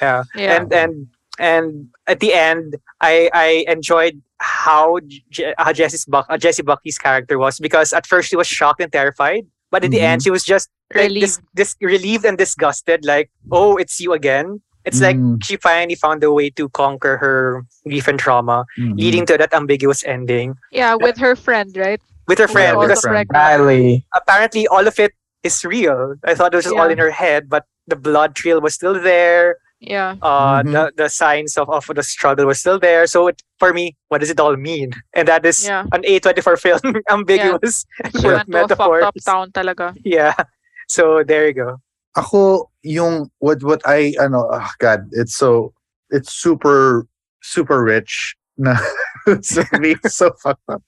S3: yeah.
S5: Yeah.
S3: and and and at the end i i enjoyed how J- how Jessie's Buck, uh, Jessie Buckley's character was because at first she was shocked and terrified but at the end she was just like, dis,
S5: Relieved.
S3: dis, relieved and disgusted like oh it's you again it's like
S2: Mm.
S3: she finally found a way to conquer her grief and trauma
S2: Mhm.
S3: leading to that ambiguous ending
S5: Yeah, with her friend, right?
S3: with her friend
S5: was
S2: with
S3: because
S5: also
S2: friend.
S5: pregnant.
S4: Riley.
S3: apparently all of it is real i thought it was just all in her head but the blood trail was still there
S5: Yeah.
S3: uh
S2: Mhm.
S3: the, the signs of, of the struggle was still there so it, for me what does it all mean and that is
S5: Yeah.
S3: an a24 film ambiguous
S5: She
S3: with
S5: went to up town talaga.
S3: yeah so there you go
S2: Ako yung what what I ano oh god it's so it's super super rich na it's really so fucked up.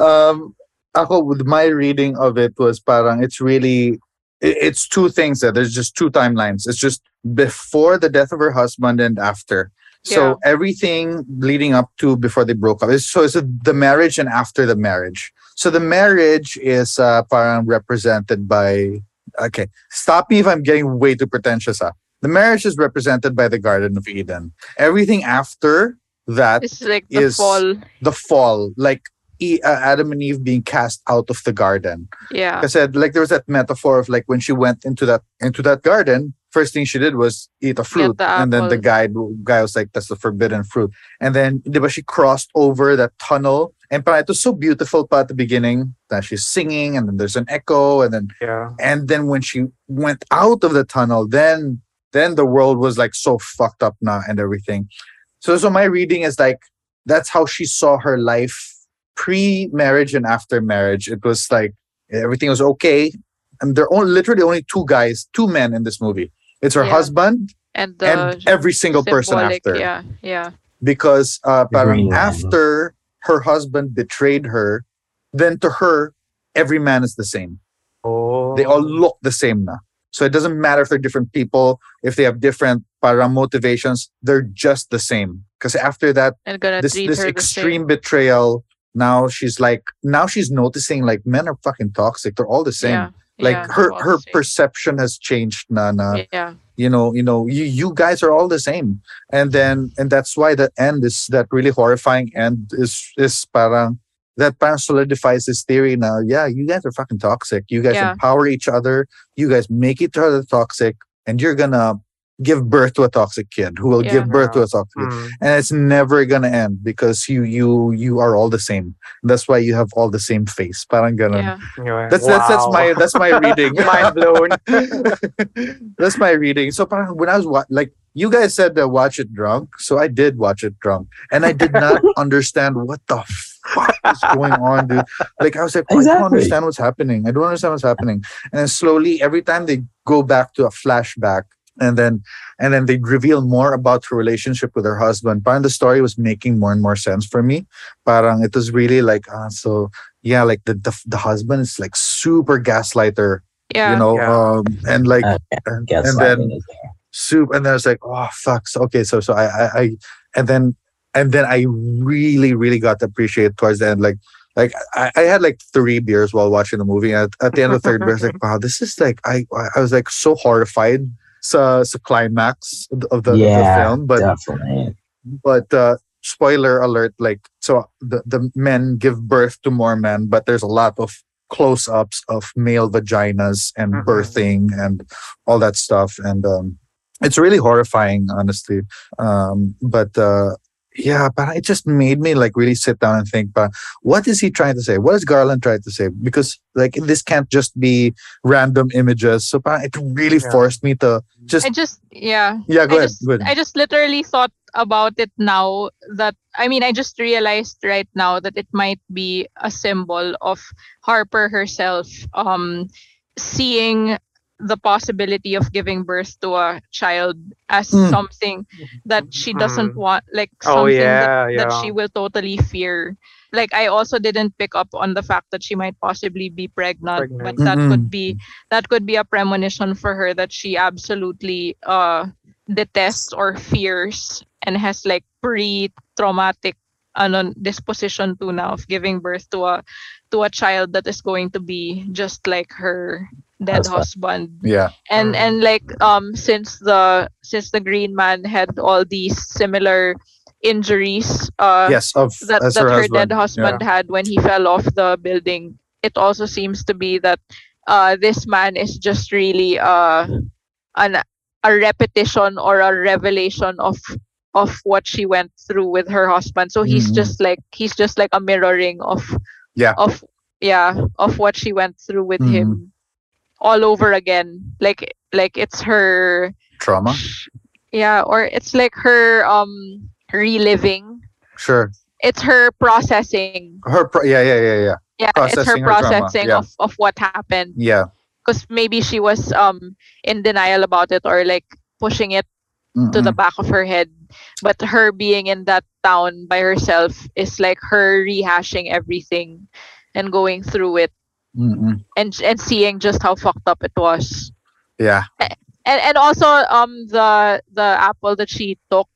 S2: Um ako with my reading of it was parang it's really i- it's two things that there's just two timelines. It's just before the death of her husband and after. So everything leading up to before they broke up is so it's the marriage and after the marriage. So the marriage is uh, parang represented by okay. Stop me if I'm getting way too pretentious. Ah. The marriage is represented by the Garden of Eden. Everything after that,
S5: It's like the
S2: is-
S5: fall.
S2: the fall, like Uh, Adam and Eve being cast out of the garden.
S5: Yeah.
S2: I said like there was that metaphor of like when she went into that into that garden, first thing she did was eat a fruit,
S5: the
S2: and then the guy guy was like, "That's the forbidden fruit." And then diba, she crossed over that tunnel, and parang it was so beautiful pa at the beginning that she's singing, and then there's an echo, and then
S3: yeah
S2: and then when she went out of the tunnel, then then the world was like so fucked up now and everything. So so my reading is like that's how she saw her life pre-marriage and after marriage. It was like everything was okay. And there are literally only two guys, two men in this movie. It's her
S5: Yeah.
S2: husband
S5: And the
S2: and every single person after.
S5: Yeah. Yeah.
S2: Because uh, parang
S4: green man.
S2: after her husband betrayed her, then to her, every man is the same
S3: oh
S2: they all look the same now. So it doesn't matter if they're different people, if they have different para motivations, they're just the same. Because after that,
S5: And gonna
S2: this this extreme betrayal, now she's like now she's noticing like men are fucking toxic. They're all the
S5: same. Yeah.
S2: Like
S5: yeah,
S2: her her perception has changed, na na.
S5: Yeah.
S2: You know, you know, you you guys are all the same. And then and that's why the end is that really horrifying end is is parang that parang solidifies this theory now. Yeah, you guys are fucking toxic. You guys
S5: Yeah.
S2: empower each other. You guys make each other toxic, and you're gonna give birth to a toxic kid who will
S5: Yeah.
S2: give birth to a toxic kid.
S3: Mm.
S2: And it's never gonna end because you you you are all the same. That's why you have all the same face. Parang ganun.
S5: Yeah.
S3: Yeah.
S2: That's that's that's my that's my reading.
S3: mind blown
S2: that's my reading. So parang when I was wa- like you guys said that watch it drunk, so I did watch it drunk, and I did not understand what the fuck is going on, dude. Like I was like, "Oh, I don't understand what's happening. I don't understand what's happening. And then slowly, every time they go back to a flashback, and then and then they reveal more about her relationship with her husband. Parang the story was making more and more sense for me. Parang it was really like, ah, so yeah, like the, the the husband is like super gaslighter,
S5: Yeah.
S2: you know,
S3: Yeah.
S2: um, and like
S4: Uh,
S2: and, and then soup and then I was like, oh fuck. So, okay, so so I, I I and then and then I really really got to appreciate towards the end like like I, I had like three beers while watching the movie and at, at the end of the third beer I was like wow this is like I I was like so horrified sa, sa climax of the, of the, of the film but
S4: definitely.
S2: but uh spoiler alert like so the, the men give birth to more men but there's a lot of close-ups of male vaginas and
S3: Mhm.
S2: birthing and all that stuff and um it's really horrifying honestly um but uh yeah, but it just made me like really sit down and think, but what is he trying to say? What is Garland trying to say? Because like this can't just be random images. So parang it really
S3: Yeah.
S2: forced me to just
S5: I just yeah.
S2: yeah. Go
S5: I
S2: ahead.
S5: just,
S2: Go ahead.
S5: I just literally thought about it now that I mean I just realized right now that it might be a symbol of Harper herself um seeing the possibility of giving birth to a child as
S2: Mm.
S5: something that she doesn't
S3: Mm.
S5: want like
S3: Oh,
S5: something
S3: yeah,
S5: that, that she will totally fear like i also didn't pick up on the fact that she might possibly be pregnant,
S3: Pregnant.
S5: but that
S2: Mm-mm.
S5: could be that could be a premonition for her that she absolutely uh detests or fears and has like pre-traumatic ano, disposition to now of giving birth to a to a child that is going to be just like her dead husband
S2: yeah.
S5: and
S3: Mm.
S5: and like um since the since the green man had all these similar injuries uh
S2: yes. Of
S5: that,
S2: as
S5: that
S2: her,
S5: her,
S2: husband.
S5: dead husband had when he fell off the building it also seems to be that uh this man is just really uh an a repetition or a revelation of of what she went through with her husband so he's
S2: Mhm.
S5: just like he's just like a mirroring of
S2: Yeah.
S5: of yeah of what she went through with
S2: Mhm.
S5: him all over again like like it's her
S2: Trauma.
S5: yeah or it's like her um reliving
S2: Sure.
S5: it's her processing
S2: Her. Pro- yeah. Yeah. Yeah. Yeah.
S5: yeah it's her
S2: Processing her
S5: processing
S2: yeah.
S5: of, of what happened
S2: Yeah.
S5: because maybe she was um in denial about it or like pushing it to the back of her head but her being in that town by herself is like her rehashing everything and going through it
S2: Mm-mm.
S5: and and seeing just how fucked up it was
S2: Yeah.
S5: and and also um the the apple that she took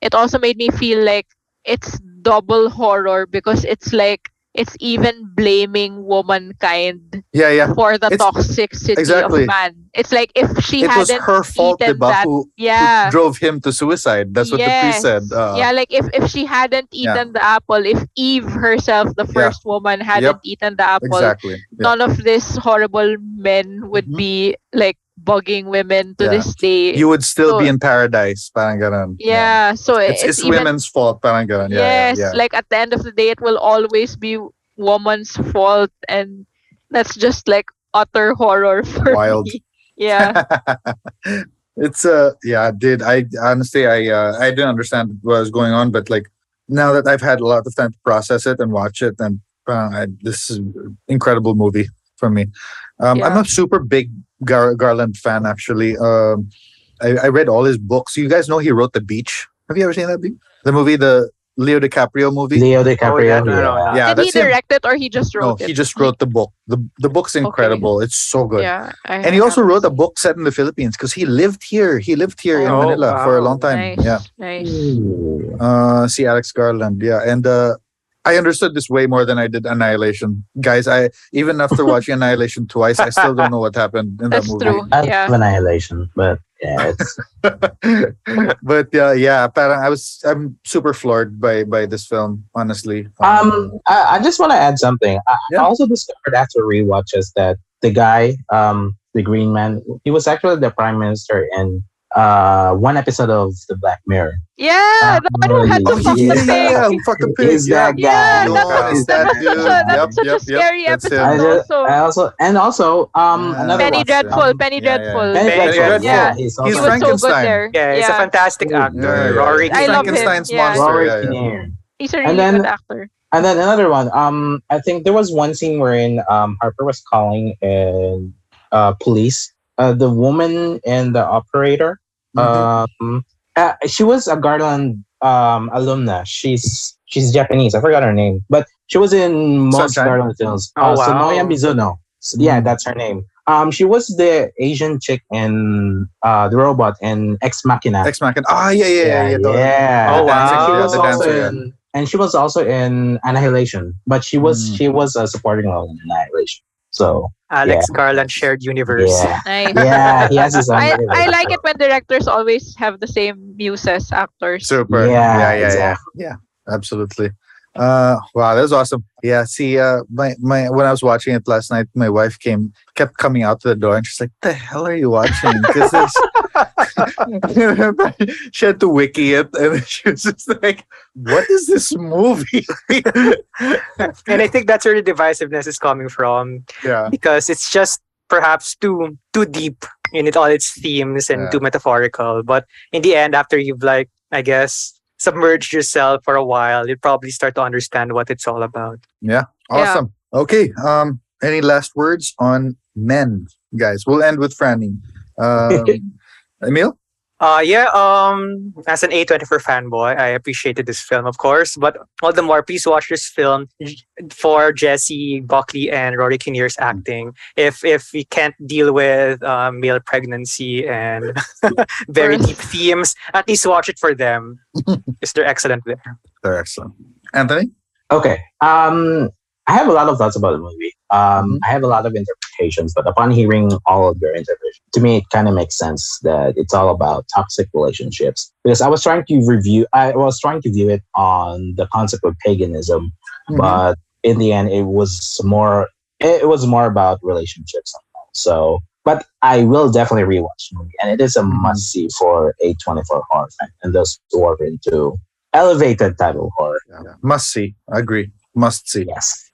S5: it also made me feel like it's double horror because it's like it's even blaming womankind
S2: Yeah. Yeah.
S5: for the
S2: It's-
S5: toxicity
S2: exactly.
S5: of man it's like if she
S2: it
S5: hadn't
S2: her fault,
S5: eaten
S2: diba,
S5: that
S2: who, who
S5: yeah
S2: drove him to suicide. That's what the priest said. Uh,
S5: yeah like if if she hadn't
S2: Yeah.
S5: eaten the apple if eve herself the
S2: Yeah.
S5: first woman hadn't eaten the apple
S2: Exactly. Yeah.
S5: none of this horrible men would
S2: Mhm.
S5: be like bugging women to
S2: Yeah.
S5: this day
S2: You would still be in paradise. Parang ganun.
S5: yeah, so
S2: It's, it's,
S5: even
S2: women's fault. Parang ganun. Yeah,
S5: yes
S2: yeah, yeah.
S5: like at the end of the day it will always be woman's fault and that's just like utter horror for
S2: Wild.
S5: me yeah
S2: it's uh yeah dude i honestly i uh i didn't understand what was going on but like now that i've had a lot of time to process it and watch it and uh, I, this is an incredible movie for me um i'm a super big Gar- garland fan actually um I, I read all his books you guys know he wrote the beach have you ever seen that Bea? the movie the leo dicaprio movie
S4: Leo DiCaprio.
S3: yeah, no, no, no.
S2: yeah
S5: did he
S2: that's him.
S5: direct it or he just
S2: no
S5: wrote it
S2: he just wrote the book the the book's incredible it's so good
S5: yeah I
S2: and he also
S5: haven't
S2: wrote a book set in the Philippines because he lived here. He lived here in
S3: Oh,
S2: Manila for a long time.
S5: nice
S2: Yeah.
S5: nice
S2: Uh, see Alex Garland. Yeah, and uh, I understood this way more than I did Annihilation, guys. I even after watching Annihilation twice, I still don't know what happened in
S5: that's
S2: that movie.
S5: true
S4: I
S5: yeah
S4: love Annihilation, but yeah,
S2: but yeah, yeah. Parang I was I'm super floored by by this film. Honestly.
S4: Um, I, I just want to add something. I,
S2: Yeah.
S4: I also discovered after rewatches that the guy, um, the Green Man, he was actually the prime minister in uh one episode of The Black Mirror.
S5: yeah the one who had to
S4: Oh,
S5: fuck
S2: yeah,
S5: the
S2: yeah,
S5: pig
S2: yeah, fuck the pig.
S4: Is
S2: Yeah,
S4: that guy?
S5: Yeah,
S2: No,
S5: that
S2: God,
S5: was,
S2: is
S5: that
S2: that
S5: was such
S2: dude?
S5: a, that's
S2: Yep,
S5: such
S2: yep,
S5: a scary
S2: that's him.
S5: episode
S4: I, just,
S5: also.
S4: I also and also um
S2: Yeah.
S4: another
S5: Penny
S4: one.
S5: Dreadful,
S2: Um,
S5: Penny
S2: yeah, yeah.
S5: Dreadful.
S4: Penny
S3: Penny
S4: Dreadful.
S3: Dreadful.
S4: Yeah, he's
S2: He's
S5: he was so good
S2: Frankenstein.
S5: there.
S3: yeah he's a fantastic actor
S2: yeah, yeah.
S3: rory
S5: I love him.
S2: Frankenstein's
S5: Yeah.
S2: monster.
S4: Rory
S2: yeah, yeah.
S5: He's a
S4: And
S5: really
S4: then-
S5: good actor.
S4: And then another one. Um, I think there was one scene wherein um Harper was calling and uh police. Uh, the woman and the operator.
S2: Mm-hmm.
S4: Um, uh, she was a Garland um alumna. She's she's Japanese. I forgot her name, but she was in most
S2: Sunshine?
S4: Garland films.
S3: Oh,
S4: uh,
S3: wow.
S4: Sonoya Mizuno. So, yeah,
S2: Mhm.
S4: that's her name. Um, she was the Asian chick in uh the robot and Ex Machina.
S2: Ex Machina. Ah, yeah, yeah, yeah, yeah. the-
S4: yeah.
S3: Oh, wow.
S4: She was also
S2: dancer, yeah.
S4: in, and she was also in Annihilation, but she was
S2: Mm.
S4: she was a supporting role in Annihilation. So
S3: alex garland shared universe
S4: yeah,
S5: Nice.
S4: yeah, he has his own.
S5: I,
S4: universe.
S5: I like it when directors always have the same muse as actors.
S2: Super.
S4: Yeah,
S2: Yeah, yeah, yeah.
S4: exactly.
S2: Yeah, absolutely. Uh wow, that was awesome. Yeah, see uh my my when I was watching it last night, my wife came kept coming out to the door and she's like, What The hell are you watching? Because there's she had to wiki it, and she was just like, "What is this movie?"
S3: and I think that's where the divisiveness is coming from
S2: yeah,
S3: because it's just perhaps too too deep in it all its themes and
S2: Yeah.
S3: too metaphorical. But in the end, after you've like I guess submerged yourself for a while, you probably start to understand what it's all about. Yeah.
S2: Awesome. Okay, um, any last words on men, guys? We'll end with Franny. Um, Emil.
S3: Uh yeah, um as an A24 fanboy, I appreciated this film of course, but all the more please watch this film for Jessie Buckley and Rory Kinnear's acting. If if we can't deal with uh, male pregnancy and very deep themes, at least watch it for them. Because they're excellent there.
S2: They're excellent. Anthony.
S4: Okay. Um, I have a lot of thoughts about the movie. Um,
S2: Mhm.
S4: I have a lot of interpretations, but upon hearing all of your interpretations, to me, it kind of makes sense that it's all about toxic relationships. Because I was trying to review, I was trying to view it on the concept of paganism,
S2: Mm-hmm.
S4: but in the end, it was more, it was more about relationships. So, but I will definitely rewatch the movie, and it is a
S2: Mhm.
S4: must see for a 24 horror fan and those who are into elevated type of horror.
S2: Yeah. Must see. I agree. Must see.
S4: Yes.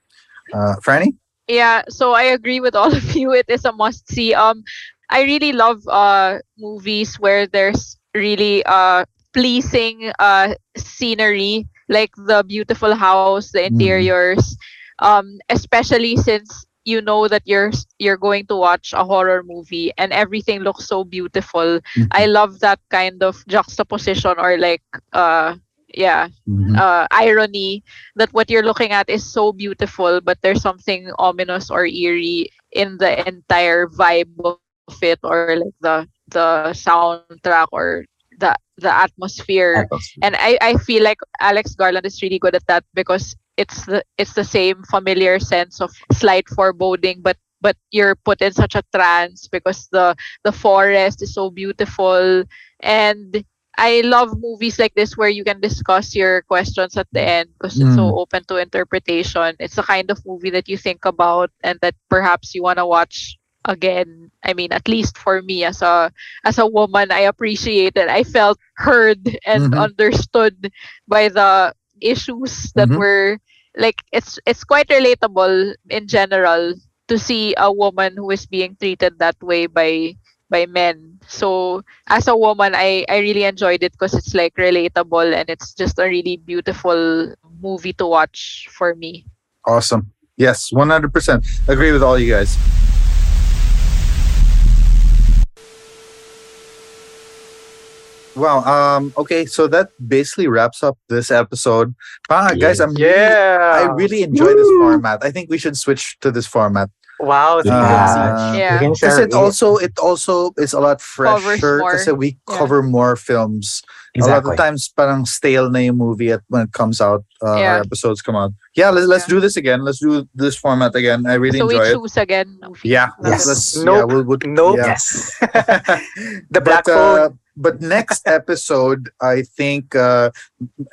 S2: Uh, Franny.
S5: Yeah, so I agree with all of you. It is a must see. Um, I really love uh movies where there's really uh pleasing uh scenery, like the beautiful house, the interiors. Um, especially since you know that you're you're going to watch a horror movie and everything looks so beautiful. I love that kind of juxtaposition or like uh yeah
S2: Mhm.
S5: uh, irony that what you're looking at is so beautiful, but there's something ominous or eerie in the entire vibe of it, or like the the soundtrack or the the atmosphere. And I, I feel like Alex Garland is really good at that because it's the it's the same familiar sense of slight foreboding, but but you're put in such a trance because the the forest is so beautiful and I love movies like this where you can discuss your questions at the end because it's so open to interpretation. It's the kind of movie that you think about and that perhaps you want to watch again. I mean, at least for me as a as a woman, I appreciate it. I felt heard and
S2: Mhm.
S5: understood by the issues that
S2: Mhm.
S5: were like it's it's quite relatable in general to see a woman who is being treated that way by by men. So as a woman, I I really enjoyed it because it's like relatable and it's just a really beautiful movie to watch for me.
S2: Awesome. Yes, 100%. Agree with all you guys. Wow. Um. Okay. So that basically wraps up this episode. Ah, guys, I'm really,
S3: Yeah.
S2: I really enjoy this format. I think we should switch to this format.
S3: Wow. thank you, Nancy.
S5: Yeah.
S2: Because it also it also is a lot
S5: Covers
S2: fresher
S5: more.
S2: kasi we
S5: Yeah.
S2: cover more films. Exactly. A lot of times parang stale na yung movie at when it comes out, uh,
S5: Yeah.
S2: our episodes come out. Yeah, let's let's
S5: Yeah.
S2: do this again. Let's do this format again. I really
S5: so we
S2: enjoy it.
S5: choose again.
S2: Yeah,
S4: Yes.
S2: let's, yeah, we'll, we'll,
S3: Nope.
S2: yeah.
S4: Yes.
S3: the black
S2: but, uh, but next episode, I think uh,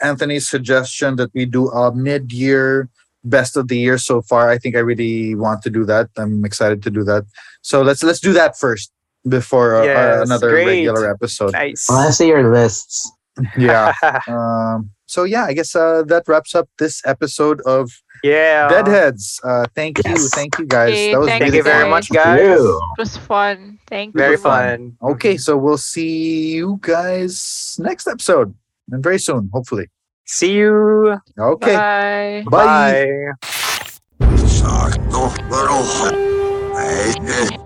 S2: Anthony's suggestion that we do a mid-year best of the year so far. I think I really want to do that. I'm excited to do that. So let's let's do that first before uh, uh,
S3: Yes,
S2: another
S3: great.
S2: regular episode.
S3: nice.
S4: I want to see your lists.
S2: Yeah. um, so yeah, I guess uh, that wraps up this episode of
S3: yeah.
S2: Deadheads. Uh, thank you, thank you guys.
S5: Okay,
S2: that was
S5: thank
S3: Thank you very much, guys.
S4: You.
S5: It was fun. Thank you.
S3: Very
S2: fun.
S3: fun.
S2: Okay, so we'll see you guys next episode and very soon, hopefully.
S3: See you.
S2: Okay.
S5: Bye.
S2: Bye.
S3: Bye.